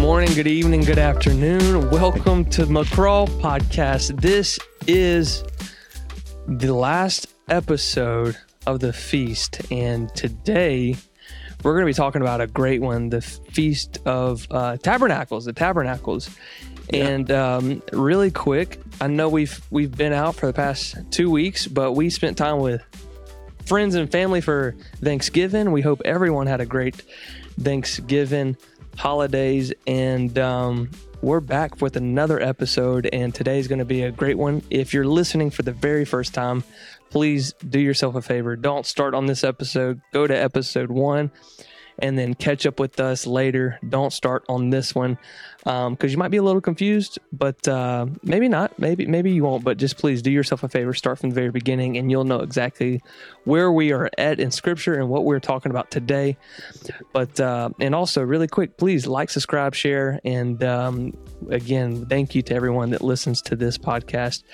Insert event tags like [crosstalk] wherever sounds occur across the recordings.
Morning, good evening, good afternoon. Welcome to the Miqra Podcast. This is the last episode of the feast, and today we're going to be talking about a great one the Feast of uh, Tabernacles, the Tabernacles. And um, really quick, I know we've we've been out for the past two weeks, but we spent time with friends and family for Thanksgiving. We hope everyone had a great Thanksgiving holidays, and um, we're back with another episode. And today's going to be a great one. If you're listening for the very first time, please do yourself a favor. Don't start on this episode. Go to episode one and then catch up with us later. Don't start on this one because um, you might be a little confused, but uh, maybe not. Maybe maybe you won't. But just please do yourself a favor. Start from the very beginning, and you'll know exactly where we are at in Scripture and what we're talking about today. But uh, and also, really quick, please like, subscribe, share, and um, again, thank you to everyone that listens to this podcast.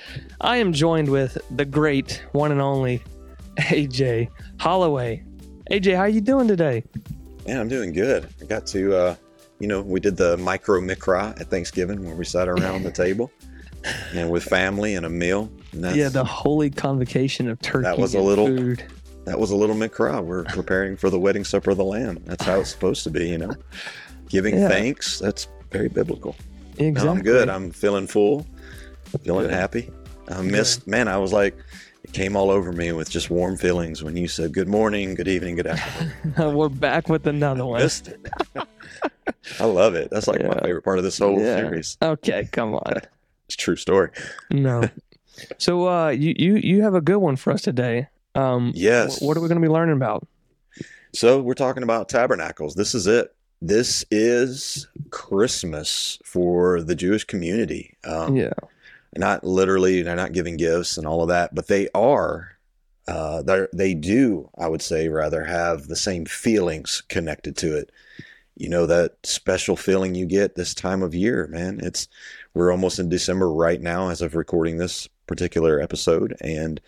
I am joined with the great one and only AJ Holloway. AJ, how are you doing today? Man, I'm doing good. I got to, uh, you know, we did the micro mikra at Thanksgiving where we sat around the [laughs] table and with family and a meal. And yeah, the holy convocation of turkey. That was a little. Food. That was a little mikra. We're preparing for the wedding supper of the Lamb. That's how it's supposed to be, you know. Giving yeah. thanks. That's very biblical. Exactly. No, I'm good. I'm feeling full, feeling good. happy. I missed, man. I was like, it came all over me with just warm feelings when you said good morning, good evening, good afternoon. [laughs] We're back with another one. [laughs] I love it. That's like yeah. my favorite part of this whole yeah. series. Okay, come on. [laughs] it's true story. No. So uh you you you have a good one for us today. Um Yes. what are we going to be learning about? So we're talking about tabernacles. This is it. This is Christmas for the Jewish community. Um, yeah not literally they're not giving gifts and all of that but they are uh, they do i would say rather have the same feelings connected to it. You know that special feeling you get this time of year man. It's we're almost in december right now as of recording this particular episode and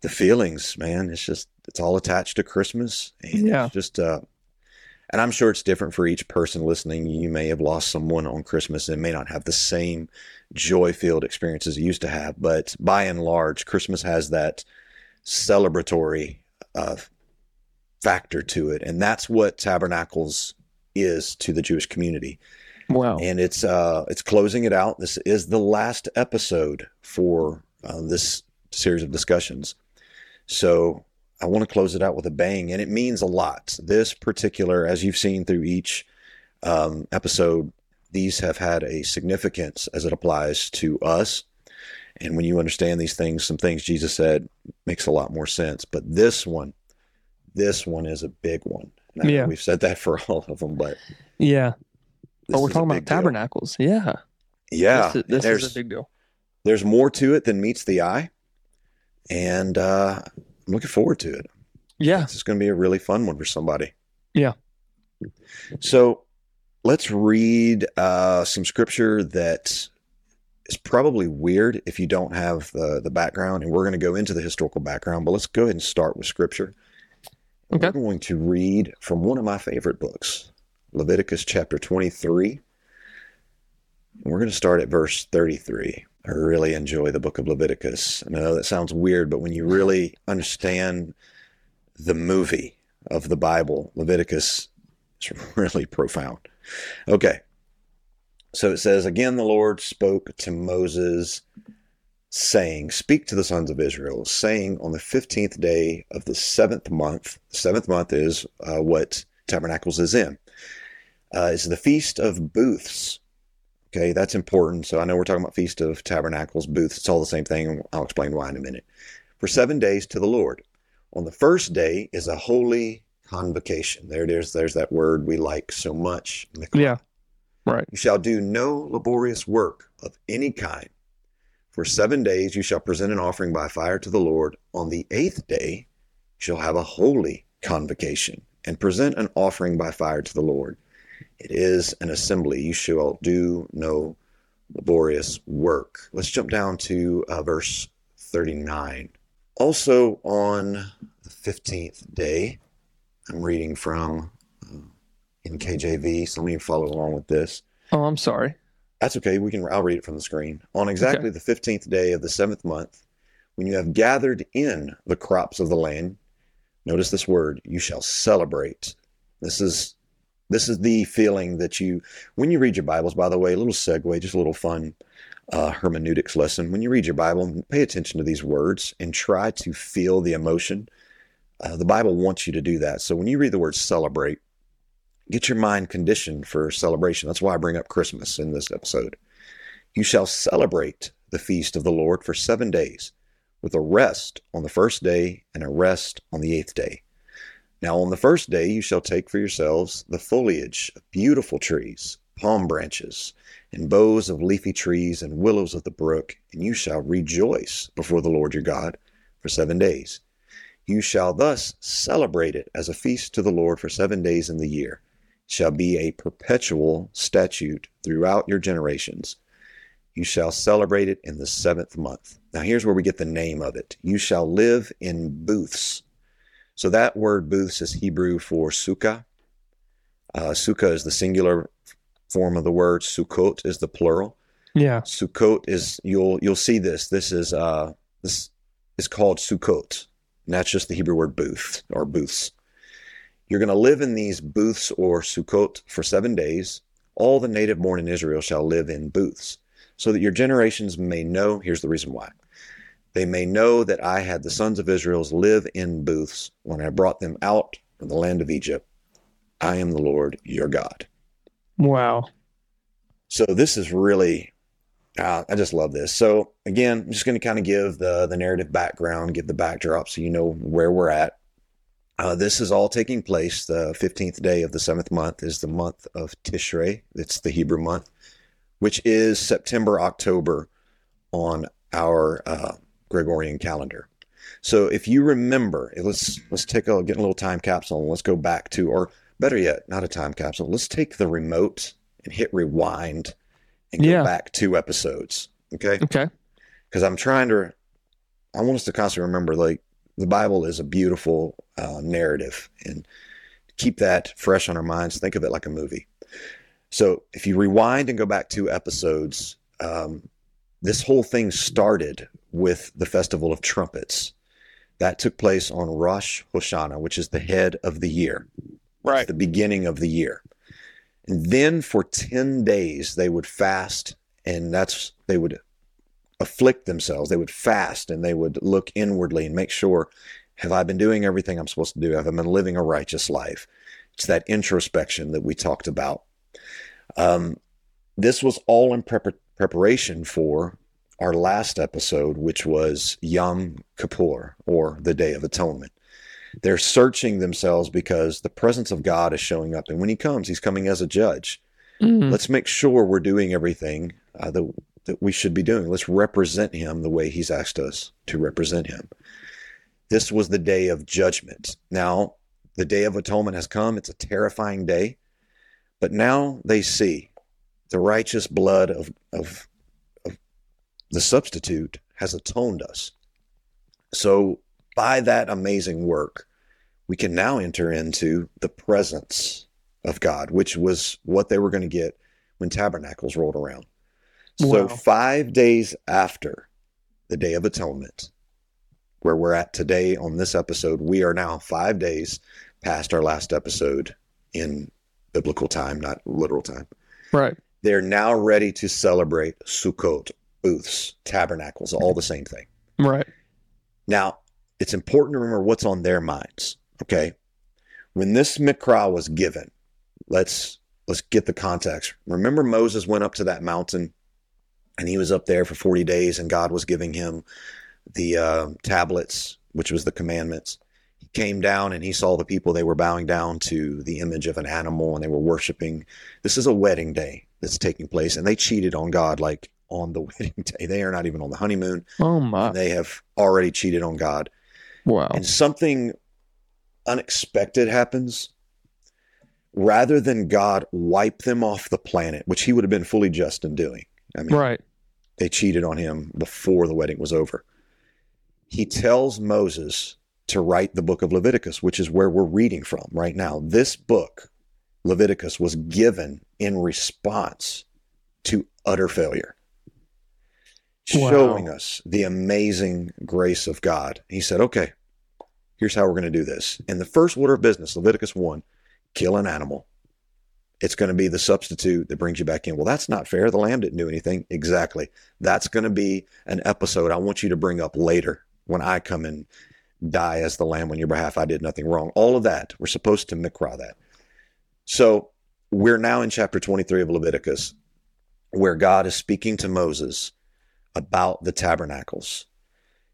the feelings man it's just it's all attached to christmas and yeah. just uh and I'm sure it's different for each person listening. You may have lost someone on Christmas and may not have the same joy filled experiences you used to have. But by and large, Christmas has that celebratory uh, factor to it. And that's what Tabernacles is to the Jewish community. Wow. And it's uh, it's closing it out. This is the last episode for uh, this series of discussions. So I want to close it out with a bang, and it means a lot. This particular, as you've seen through each um, episode, these have had a significance as it applies to us. And when you understand these things, some things Jesus said makes a lot more sense. But this one, this one is a big one. yeah, we've said that [laughs] for all of them, but yeah. But we're talking about tabernacles. Deal. Yeah. Yeah. This, is, this is a big deal. There's more to it than meets the eye, and uh, I'm looking forward to it. Yeah. This is going to be a really fun one for somebody. Yeah. So let's read uh, some scripture that is probably weird if you don't have the, the background. And we're going to go into the historical background, but let's go ahead and start with scripture. Okay. We're going to read from one of my favorite books, Leviticus chapter 23. And we're going to start at verse 33. I really enjoy the book of Leviticus. And I know that sounds weird, but when you really understand the movie of the Bible, Leviticus is [laughs] really profound. Okay. So it says, Again, the Lord spoke to Moses, saying, Speak to the sons of Israel, saying, On the 15th day of the seventh month, the seventh month is uh, what Tabernacles is in, uh, is the Feast of Booths Okay, that's important. So I know we're talking about Feast of Tabernacles, booths. It's all the same thing. I'll explain why in a minute. For seven days to the Lord. On the first day is a holy convocation. There it is. There's that word we like so much. Yeah. Right. You shall do no laborious work of any kind. For seven days you shall present an offering by fire to the Lord. On the eighth day you shall have a holy convocation and present an offering by fire to the Lord. It is an assembly. You shall do no laborious work. Let's jump down to uh, verse 39. Also on the 15th day, I'm reading from uh, in KJV, so let me follow along with this. Oh, I'm sorry. That's okay. We can. I'll read it from the screen. On exactly the fifteenth day of the seventh month, when you have gathered in the crops of the land, notice this word: you shall celebrate. This is this is the feeling that you when you read your Bibles. By the way, a little segue, just a little fun uh, hermeneutics lesson. When you read your Bible, pay attention to these words and try to feel the emotion. Uh, the Bible wants you to do that. So when you read the word celebrate, get your mind conditioned for celebration. That's why I bring up Christmas in this episode. You shall celebrate the feast of the Lord for seven days, with a rest on the first day and a rest on the eighth day. Now, on the first day, you shall take for yourselves the foliage of beautiful trees, palm branches, and boughs of leafy trees, and willows of the brook, and you shall rejoice before the Lord your God for seven days. You shall thus celebrate it as a feast to the Lord for seven days in the year. It shall be a perpetual statute throughout your generations. You shall celebrate it in the seventh month. Now, here's where we get the name of it. You shall live in booths. So, that word booths is Hebrew for sukkah. Uh, sukkah is the singular form of the word. Sukkot is the plural. Yeah. Sukkot is you'll you'll see this. This is uh this is called Sukkot. And that's just the Hebrew word booth or booths. You're going to live in these booths or Sukkot for seven days. All the native born in Israel shall live in booths, so that your generations may know. Here's the reason why. They may know that I had the sons of Israel live in booths when I brought them out from the land of Egypt. I am the Lord your God. Wow. So this is really, uh, I just love this. So again, I'm just going to kind of give the the narrative background, give the backdrop, so you know where we're at. Uh, this is all taking place. The 15th day of the seventh month is the month of Tishrei. It's the Hebrew month, which is September, October on our uh, Gregorian calendar. So if you remember, let's let's take a get a little time capsule and let's go back to, or better yet, not a time capsule. Let's take the remote and hit rewind and go Yeah. back two episodes. Okay. Okay. Because I'm trying to, I want us to constantly remember like the Bible is a beautiful uh, narrative and keep that fresh on our minds. Think of it like a movie. So if you rewind and go back two episodes, um, this whole thing started with the Festival of Trumpets. That took place on Rosh Hashanah, which is the head of the year Right. the beginning of the year. And then for 10 days, they would fast, and that's, they would afflict themselves. They would fast and they would look inwardly and make sure have I been doing everything I'm supposed to do? Have I been living a righteous life? It's that introspection that we talked about. Um, this was all in prep- preparation for our last episode, which was Yom Kippur, or the Day of Atonement they're searching themselves because the presence of God is showing up. And when He comes, He's coming as a judge. Mhm. Let's make sure we're doing everything uh, that, that we should be doing. Let's represent Him the way He's asked us to represent Him. This was the day of judgment. Now, the day of atonement has come. It's a terrifying day. But now they see the righteous blood of, of, of the substitute has atoned us. So, by that amazing work, we can now enter into the presence of God, which was what they were going to get when tabernacles rolled around. So, Wow. five days after the Day of Atonement, where we're at today on this episode, we are now five days past our last episode in biblical time, not literal time. Right. They're now ready to celebrate Sukkot, booths, tabernacles, all the same thing. Right. Now, it's important to remember what's on their minds. Okay. When this Mikra was given, let's let's get the context. Remember Moses went up to that mountain and he was up there for 40 days and God was giving him the uh, tablets, which was the commandments. He came down and he saw the people, they were bowing down to the image of an animal and they were worshiping. This is a wedding day that's taking place and they cheated on God like on the [laughs] wedding day. They are not even on the honeymoon. Oh my. They have already cheated on God. Wow. And something unexpected happens. Rather than God wipe them off the planet, which he would have been fully just in doing. I mean, Right. they cheated on him before the wedding was over. He tells Moses to write the book of Leviticus, which is where we're reading from right now. This book Leviticus was given in response to utter failure, Wow. showing us the amazing grace of God. He said, okay, here's how we're going to do this. In the first order of business, Leviticus 1, kill an animal. It's going to be the substitute that brings you back in. Well, that's not fair. The lamb didn't do anything. Exactly. That's going to be an episode I want you to bring up later when I come and die as the lamb on your behalf. I did nothing wrong. All of that. We're supposed to mikra that. So we're now in chapter 23 of Leviticus, where God is speaking to Moses about the tabernacles.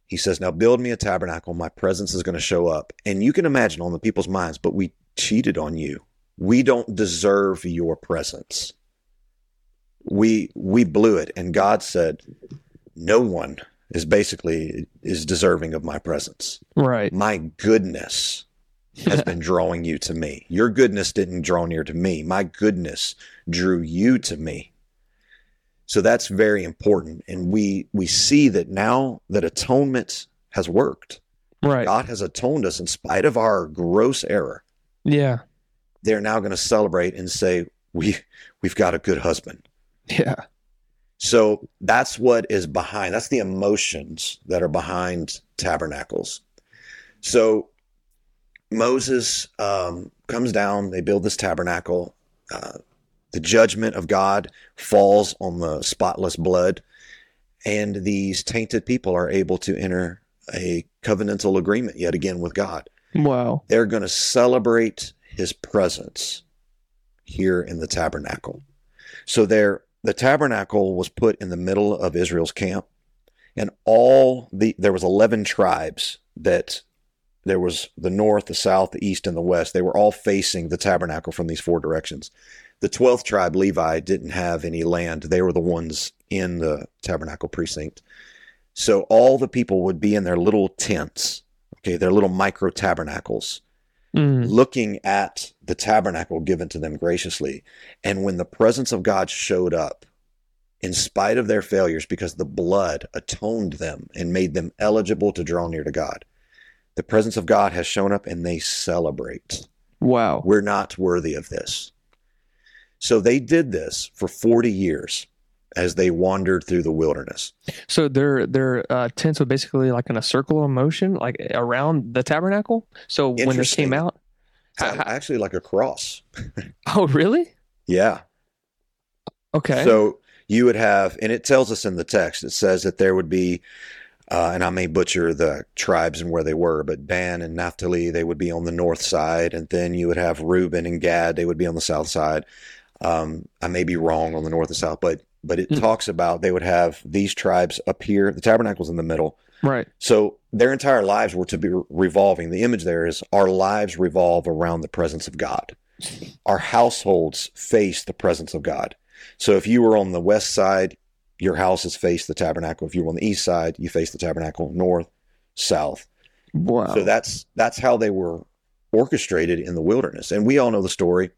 He says, Now build me a tabernacle. My presence is going to show up. And you can imagine on the people's minds, but we cheated on you. We don't deserve your presence. We we blew it. And God said, No one is basically is deserving of my presence. Right. My goodness [laughs] has been drawing you to me. Your goodness didn't draw near to me. My goodness drew you to me. So that's very important. And we we see that now that atonement has worked. Right. God has atoned us in spite of our gross error. Yeah. They're now going to celebrate and say, We we've got a good husband. Yeah. So that's what is behind. That's the emotions that are behind tabernacles. So Moses um, comes down. They build this tabernacle. Uh, the judgment of God falls on the spotless blood, and these tainted people are able to enter a covenantal agreement yet again with God. Wow. They're going to celebrate His presence here in the tabernacle. So there, the tabernacle was put in the middle of Israel's camp, and all the there was eleven tribes that there was the north, the south, the east, and the west. They were all facing the tabernacle from these four directions. The twelfth tribe, Levi, didn't have any land. They were the ones in the tabernacle precinct. So all the people would be in their little tents, okay, their little micro tabernacles Mm. looking at the tabernacle given to them graciously. And when the presence of God showed up, in spite of their failures, because the blood atoned them and made them eligible to draw near to God, the presence of God has shown up and they celebrate. Wow. We're not worthy of this. So they did this for 40 years as they wandered through the wilderness. So their their uh, tents were basically like in a circle of motion, like around the tabernacle. So when they Interesting. came out, So how- Actually, like a cross. [laughs] oh really? Yeah. Okay. So you would have, and it tells us in the text, it says that there would be, uh, and I may butcher the tribes and where they were, but Dan and Naphtali, they would be on the north side. And then you would have Reuben and Gad, they would be on the south side. Um, I may be wrong on the north and south, but but it Hmm. talks about they would have these tribes up here. The tabernacle's in the middle. right. So their entire lives were to be revolving. The image there is our lives revolve around the presence of God. Our households face the presence of God. So if you were on the west side, your houses face the tabernacle. If you were on the east side, you face the tabernacle north, south. Wow. So that's that's how they were orchestrated in the wilderness. And we all know the story.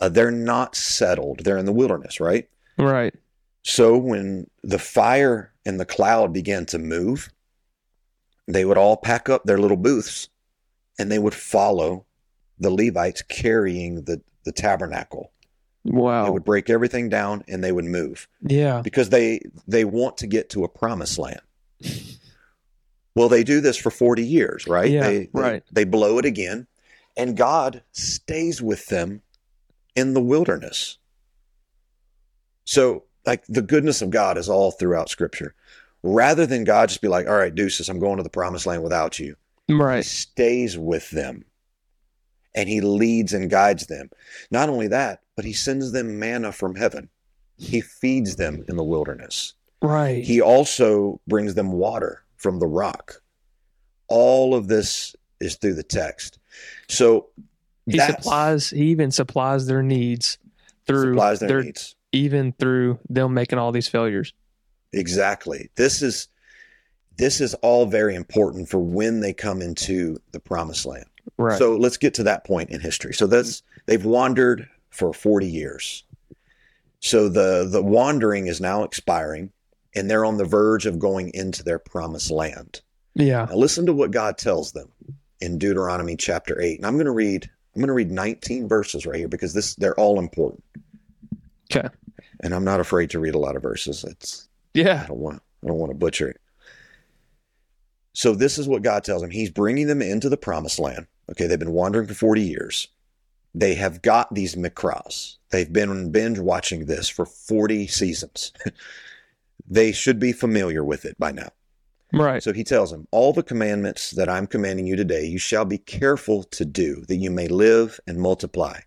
Uh, they're not settled. They're in the wilderness, right? right. So when the fire and the cloud began to move, they would all pack up their little booths and they would follow the Levites carrying the, the tabernacle. Wow. They would break everything down and they would move yeah. because they they want to get to a promised land. Well, they do this for 40 years, right? Yeah, they, they, right. They blow it again and God stays with them in the wilderness. So, like the goodness of God is all throughout scripture. Rather than God just be like, all right, deuces, I'm going to the promised land without you. Right. He stays with them and he leads and guides them. Not only that, but he sends them manna from heaven. He feeds them in the wilderness. Right. He also brings them water from the rock. All of this is through the text. So He that's- supplies. He even supplies their needs through supplies their, their needs. even through them making all these failures. Exactly. This is this is all very important for when they come into the promised land. Right. So let's get to that point in history. So that's they've wandered for 40 years. So the the wandering is now expiring and they're on the verge of going into their promised land. yeah. Now listen to what God tells them in Deuteronomy chapter 8. And I'm going to read I'm going to read 19 verses right here because this they're all important. Okay. And I'm not afraid to read a lot of verses. It's Yeah. I don't want I don't want to butcher it. So this is what God tells him. He's bringing them into the promised land. Okay, they've been wandering for 40 years. They have got these mikras. They've been binge watching this for 40 seasons. [laughs] they should be familiar with it by now. Right. So he tells them, All the commandments that I'm commanding you today, you shall be careful to do, that you may live and multiply,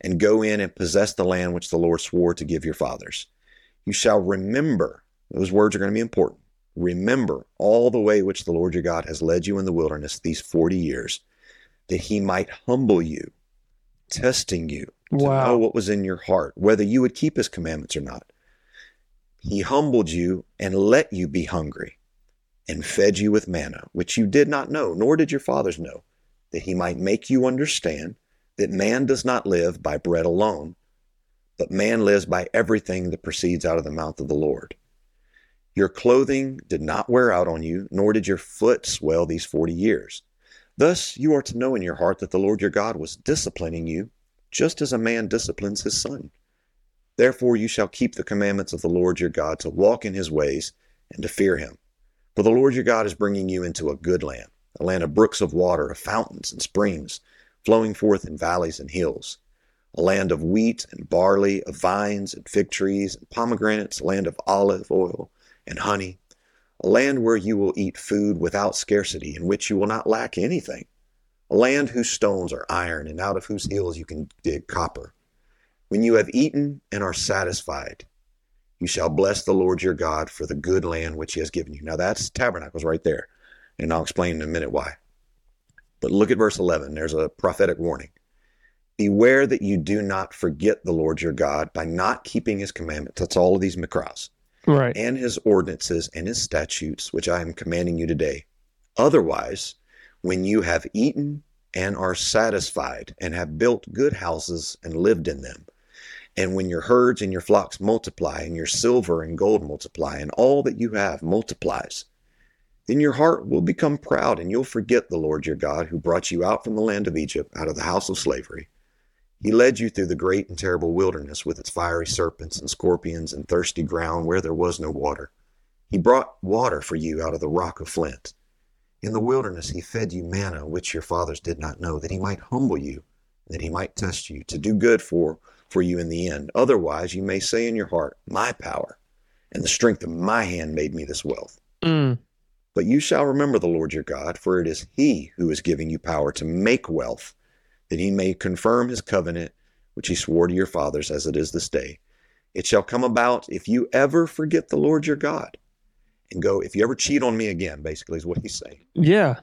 and go in and possess the land which the Lord swore to give your fathers. You shall remember, those words are going to be important. Remember all the way which the Lord your God has led you in the wilderness these 40 years, that he might humble you, testing you to know Wow. what was in your heart, whether you would keep his commandments or not. He humbled you and let you be hungry and fed you with manna, which you did not know, nor did your fathers know, that he might make you understand that man does not live by bread alone, but man lives by everything that proceeds out of the mouth of the Lord. Your clothing did not wear out on you, nor did your foot swell these forty years. Thus you are to know in your heart that the Lord your God was disciplining you, just as a man disciplines his son. Therefore you shall keep the commandments of the Lord your God to walk in his ways and to fear him. For the Lord your God is bringing you into a good land, a land of brooks of water, of fountains and springs, flowing forth in valleys and hills, a land of wheat and barley, of vines and fig trees and pomegranates, a land of olive oil and honey, a land where you will eat food without scarcity, in which you will not lack anything, a land whose stones are iron, and out of whose hills you can dig copper. When you have eaten and are satisfied, you shall bless the Lord your God for the good land which he has given you. Now that's tabernacles right there. And I'll explain in a minute why. But look at verse 11. There's a prophetic warning. Beware that you do not forget the Lord your God by not keeping his commandments. That's all of these mikras Right. and his ordinances and his statutes, which I am commanding you today. Otherwise, when you have eaten and are satisfied and have built good houses and lived in them, and when your herds and your flocks multiply, and your silver and gold multiply, and all that you have multiplies, then your heart will become proud, and you'll forget the Lord your God who brought you out from the land of Egypt, out of the house of slavery. He led you through the great and terrible wilderness with its fiery serpents and scorpions and thirsty ground where there was no water. He brought water for you out of the rock of flint. In the wilderness he fed you manna which your fathers did not know, that he might humble you, that he might test you, to do good for, for you in the end. Otherwise you may say in your heart, My power and the strength of my hand made me this wealth. Mm. But you shall remember the Lord your God, for it is he who is giving you power to make wealth, that he may confirm his covenant, which he swore to your fathers as it is this day. It shall come about if you ever forget the Lord your God and go, if you ever cheat on me again, basically is what he's saying, Yeah.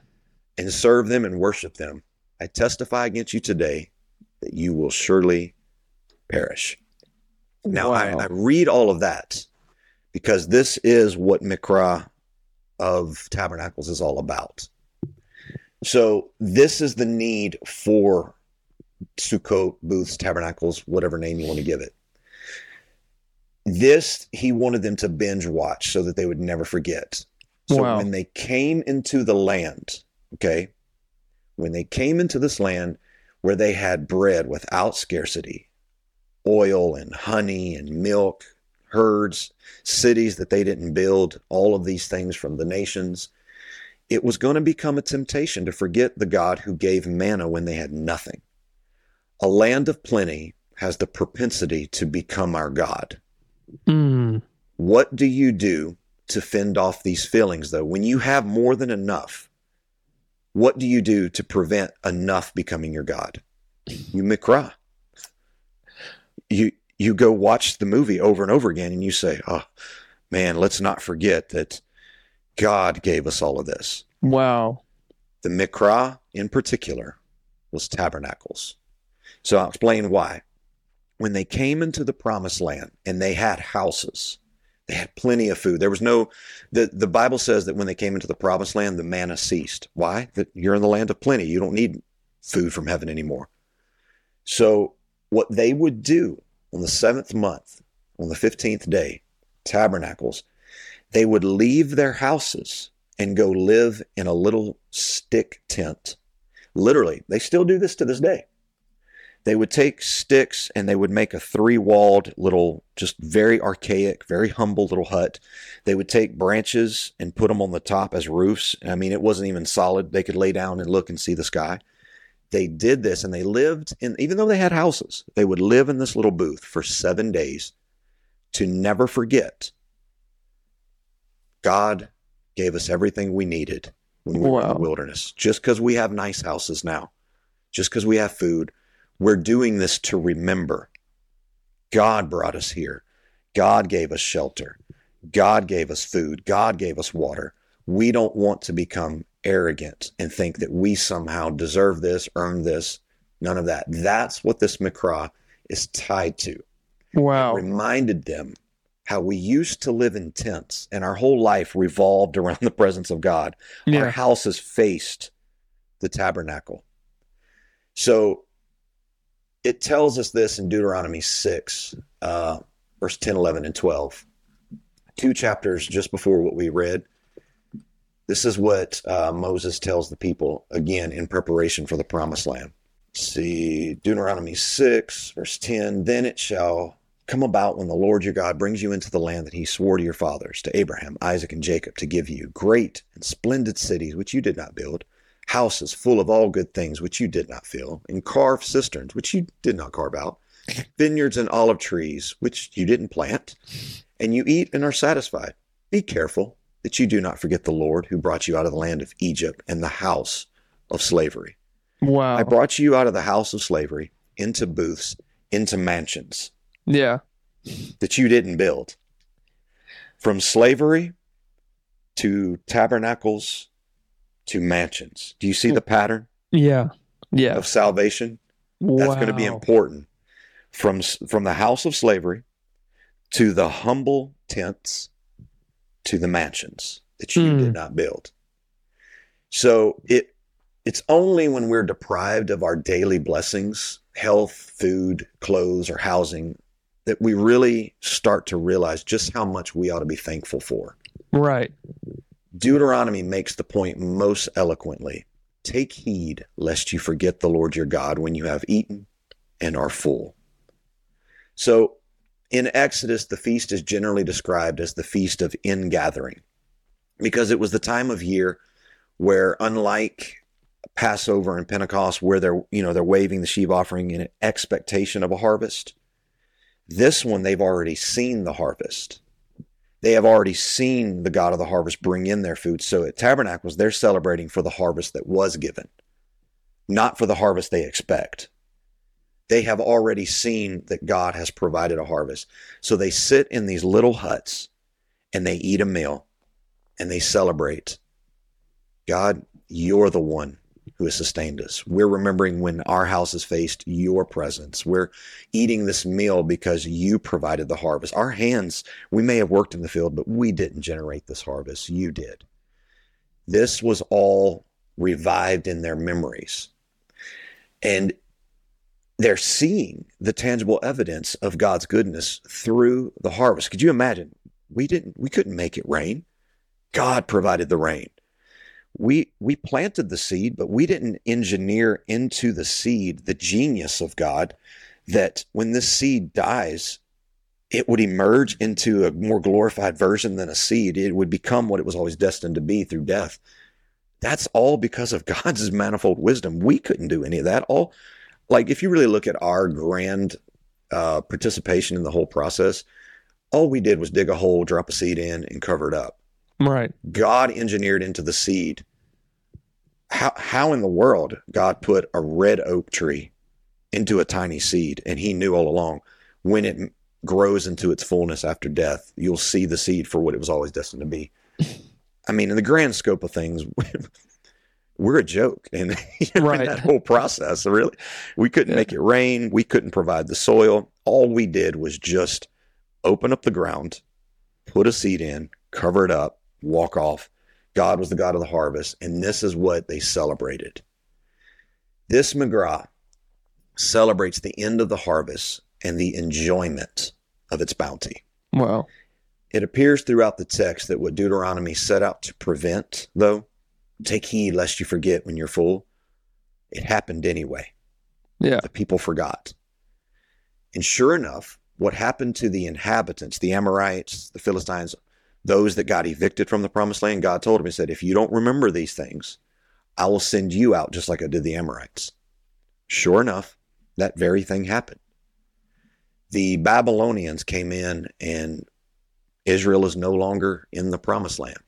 and serve them and worship them. I testify against you today that you will surely perish. Now, I, I read all of that because this is what Mikra of Tabernacles is all about. So, this is the need for Sukkot, booths, tabernacles, whatever name you want to give it. This, he wanted them to binge watch so that they would never forget. So, Wow. when they came into the land, okay, when they came into this land where they had bread without scarcity, oil and honey and milk, herds, cities that they didn't build, all of these things from the nations, it was going to become a temptation to forget the God who gave manna when they had nothing. A land of plenty has the propensity to become our God. Mm. What do you do to fend off these feelings, though? When you have more than enough, what do you do to prevent enough becoming your God? You mikra. You you go watch the movie over and over again, and you say, "Oh man, let's not forget that God gave us all of this." Wow. The mikra, in particular, was tabernacles. So I'll explain why. When they came into the promised land and they had houses, they had plenty of food. There was no, the, the Bible says that when they came into the promised land, the manna ceased. Why? That you're in the land of plenty. You don't need food from heaven anymore. So what they would do on the seventh month, on the 15th day, tabernacles, they would leave their houses and go live in a little stick tent. Literally, they still do this to this day. They would take sticks and they would make a three walled little, just very archaic, very humble little hut. They would take branches and put them on the top as roofs. I mean, it wasn't even solid. They could lay down and look and see the sky. They did this and they lived in, even though they had houses, they would live in this little booth for seven days to never forget God gave us everything we needed when we were in Wow. the wilderness. Just because we have nice houses now, just because we have food, we're doing this to remember God brought us here. God gave us shelter. God gave us food. God gave us water. We don't want to become arrogant and think that we somehow deserve this, earn this. None of that. That's what this Mikra is tied to Wow. reminded them how we used to live in tents and our whole life revolved around the presence of God. Our houses faced the tabernacle. So it tells us this in Deuteronomy 6, uh, verse 10, 11, and 12. Two chapters just before what we read. This is what uh, Moses tells the people again in preparation for the promised land. See, Deuteronomy 6, verse 10 Then it shall come about when the Lord your God brings you into the land that he swore to your fathers, to Abraham, Isaac, and Jacob, to give you great and splendid cities which you did not build, houses full of all good things which you did not fill, and carved cisterns which you did not carve out, [laughs] vineyards and olive trees which you didn't plant, and you eat and are satisfied. Be careful that you do not forget the Lord who brought you out of the land of Egypt and the house of slavery. Wow. I brought you out of the house of slavery into booths, into mansions yeah. that you didn't build. From slavery to tabernacles to mansions. Do you see the pattern Yeah. Yeah. of salvation? That's going to be important. From from the house of slavery to the humble tents to the mansions that you Hmm. did not build. So it it's only when we're deprived of our daily blessings, health, food, clothes, or housing, that we really start to realize just how much we ought to be thankful for. Right. Deuteronomy makes the point most eloquently. Take heed lest you forget the Lord your God when you have eaten and are full. So in Exodus, the feast is generally described as the feast of ingathering because it was the time of year where, unlike Passover and Pentecost, where they're, you know, they're waving the sheave offering in expectation of a harvest, this one they've already seen the harvest they have already seen the God of the harvest bring in their food. So at Tabernacles, they're celebrating for the harvest that was given, not for the harvest they expect. They have already seen that God has provided a harvest. So they sit in these little huts and they eat a meal and they celebrate. God, you're the one who has sustained us. We're remembering when our house has faced your presence. We're eating this meal because you provided the harvest. Our hands, we may have worked in the field, but we didn't generate this harvest. You did. This was all revived in their memories. And they're seeing the tangible evidence of God's goodness through the harvest. Could you imagine? We didn't we couldn't make it rain. God provided the rain we we planted the seed but we didn't engineer into the seed the genius of god that when this seed dies it would emerge into a more glorified version than a seed it would become what it was always destined to be through death that's all because of [laughs] god's manifold wisdom we couldn't do any of that all like if you really look at our grand uh, participation in the whole process all we did was dig a hole drop a seed in and cover it up Right. God engineered into the seed. How how in the world God put a red oak tree into a tiny seed and he knew all along when it grows into its fullness after death, you'll see the seed for what it was always destined to be. [laughs] I mean, in the grand scope of things, [laughs] we're a joke and [laughs] you know, Right. that whole process. Really, we couldn't Yeah. make it rain. We couldn't provide the soil. All we did was just open up the ground, put a seed in, cover it up, walk off. God was the God of the harvest, and this is what they celebrated. This mikra celebrates the end of the harvest and the enjoyment of its bounty. Wow. It appears throughout the text that what Deuteronomy set out to prevent, though, take heed lest you forget when you're full, it happened anyway. Yeah. The people forgot. And sure enough, what happened to the inhabitants, the Amorites, the Philistines, those that got evicted from the promised land, God told him, He said, if you don't remember these things, I will send you out just like I did the Amorites. Sure enough, that very thing happened. The Babylonians came in and Israel is no longer in the promised land.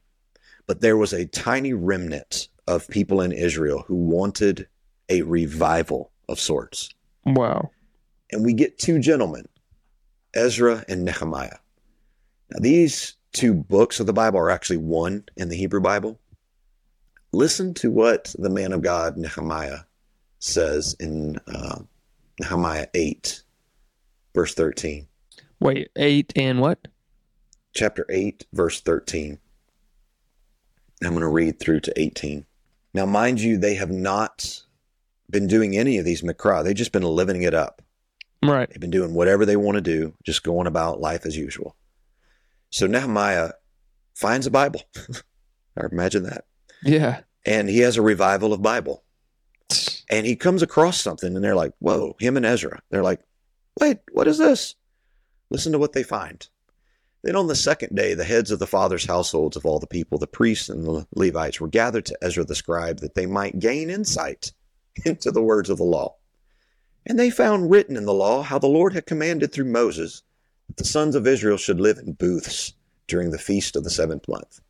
But there was a tiny remnant of people in Israel who wanted a revival of sorts. Wow. And we get two gentlemen, Ezra and Nehemiah. Now, these two books of the Bible are actually one in the Hebrew Bible. Listen to what the man of God, Nehemiah, says in uh, Nehemiah 8, verse 13. Wait, eight and what? Chapter 8, verse 13. I'm going to read through to 18. Now, mind you, they have not been doing any of these mikra. They've just been living it up. Right. They've been doing whatever they want to do, just going about life as usual. So Nehemiah finds a Bible. [laughs] Imagine that. Yeah. And he has a revival of Bible. And he comes across something and they're like, whoa, him and Ezra. They're like, wait, what is this? Listen to what they find. Then on the second day, the heads of the fathers' households of all the people, the priests and the Levites, were gathered to Ezra the scribe that they might gain insight [laughs] into the words of the law. And they found written in the law how the Lord had commanded through Moses that the sons of Israel should live in booths during the feast of the seventh month.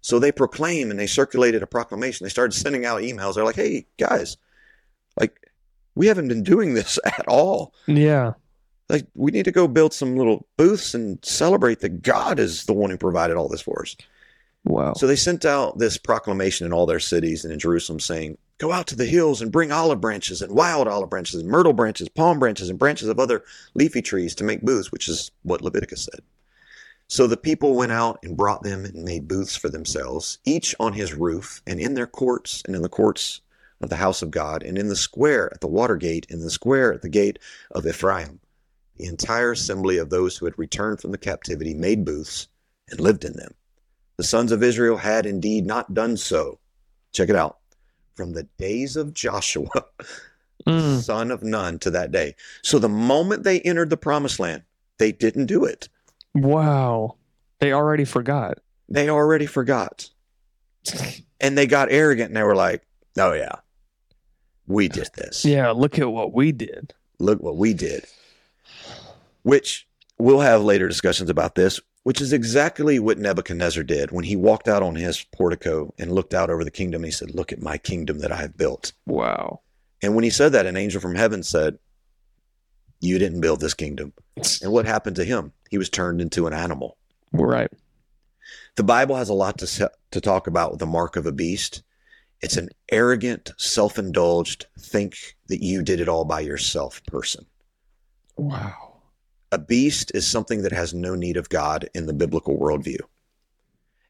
So they proclaimed and they circulated a proclamation. They started sending out emails. They're like, hey, guys, like, we haven't been doing this [laughs] at all. Yeah. Like, we need to go build some little booths and celebrate that God is the one who provided all this for us. Wow. So they sent out this proclamation in all their cities and in Jerusalem saying, Go out to the hills and bring olive branches and wild olive branches, and myrtle branches, palm branches, and branches of other leafy trees to make booths, which is what Leviticus said. So the people went out and brought them and made booths for themselves, each on his roof, and in their courts, and in the courts of the house of God, and in the square at the water gate, in the square at the gate of Ephraim. The entire assembly of those who had returned from the captivity made booths and lived in them. The sons of Israel had indeed not done so. Check it out. From the days of Joshua, [laughs] Mm. son of Nun, to that day. So the moment they entered the promised land, they didn't do it. Wow. They already forgot. They already forgot. And they got arrogant and they were like, oh, yeah, we did this. Yeah. Look at what we did. Look what we did. Which we'll have later discussions about this, which is exactly what Nebuchadnezzar did when he walked out on his portico and looked out over the kingdom. And he said, Look at my kingdom that I have built. Wow. And when he said that, an angel from heaven said, You didn't build this kingdom. [laughs] And what happened to him? He was turned into an animal. Right. The Bible has a lot to, to talk about with the mark of a beast. It's an arrogant, self indulged, think that you did it all by yourself person. Wow. A beast is something that has no need of God in the biblical worldview.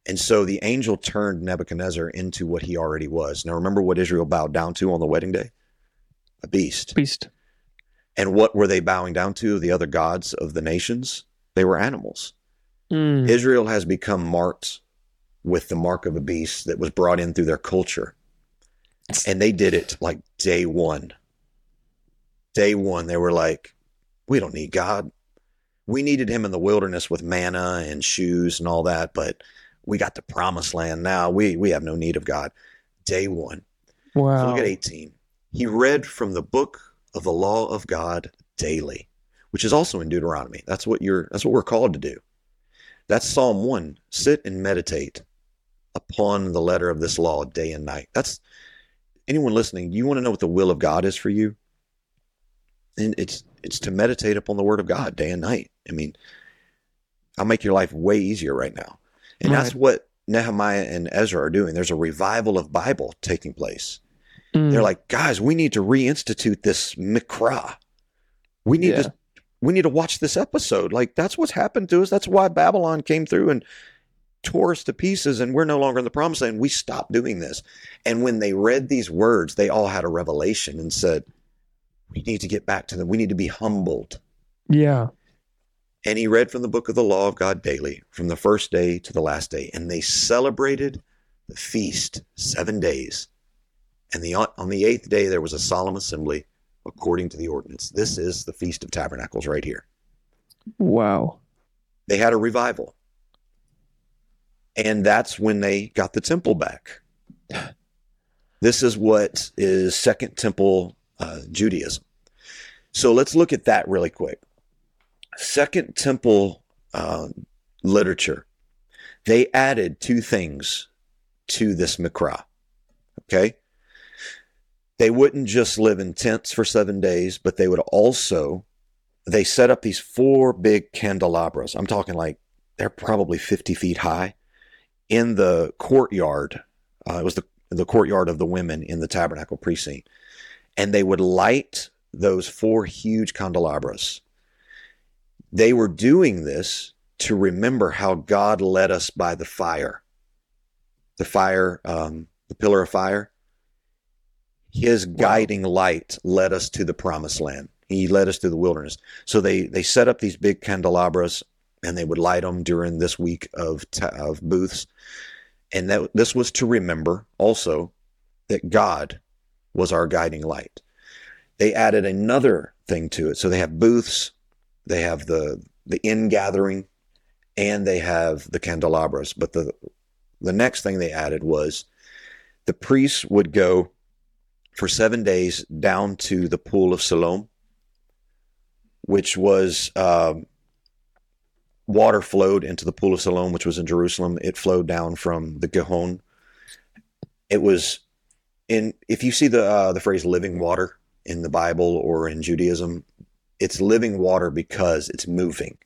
And so the angel turned Nebuchadnezzar into what he already was. Now, remember what Israel bowed down to on the wedding day? A beast. Beast. And what were they bowing down to? The other gods of the nations? They were animals. Mm. Israel has become marked with the mark of a beast that was brought in through their culture. And they did it like day one. Day one, they were like, we don't need God. We needed him in the wilderness with manna and shoes and all that, but we got the promised land now. We, we have no need of God. Day one. So look at 18. He read from the book of the law of God daily, which is also in Deuteronomy. That's what you're that's what we're called to do. That's Psalm 1. Sit and meditate upon the letter of this law day and night. That's anyone listening, you want to know what the will of God is for you? And it's it's to meditate upon the word of God day and night. I mean, I'll make your life way easier right now. And that's what Nehemiah and Ezra are doing. There's a revival of Bible taking place. Mm. They're like, guys, we need to reinstitute this mikra. We need Yeah. to we need to watch this episode. Like that's what's happened to us. That's why Babylon came through and tore us to pieces, and we're no longer in the promised land. We stopped doing this. And when they read these words, they all had a revelation and said, "We need to get back to them. We need to be humbled." yeah. And he read from the book of the law of God daily, from the first day to the last day. And they celebrated the feast seven days. And the, on the eighth day, there was a solemn assembly according to the ordinance. This is the Feast of Tabernacles right here. Wow. They had a revival. And that's when they got the temple back. This is what is Second Temple uh, Judaism. So let's look at that really quick. Second Temple uh, literature, they added two things to this Mikra. Okay. They wouldn't just live in tents for seven days, but they would also, they set up these four big candelabras. I'm talking like they're probably 50 feet high in the courtyard. Uh, it was the, the courtyard of the women in the tabernacle precinct. And they would light those four huge candelabras. They were doing this to remember how God led us by the fire. The fire, um, the pillar of fire. His guiding light led us to the promised land. He led us through the wilderness. So they they set up these big candelabras and they would light them during this week of of booths. And that this was to remember also that God was our guiding light. They added another thing to it. So they have booths, they have the the in gathering, and they have the candelabras. But the the next thing they added was the priests would go for seven days down to the pool of Siloam, which was um, water flowed into the pool of Siloam, which was in Jerusalem. It flowed down from the Gihon. It was in if you see the uh, the phrase "living water" in the Bible or in Judaism, it's living water because it's moving.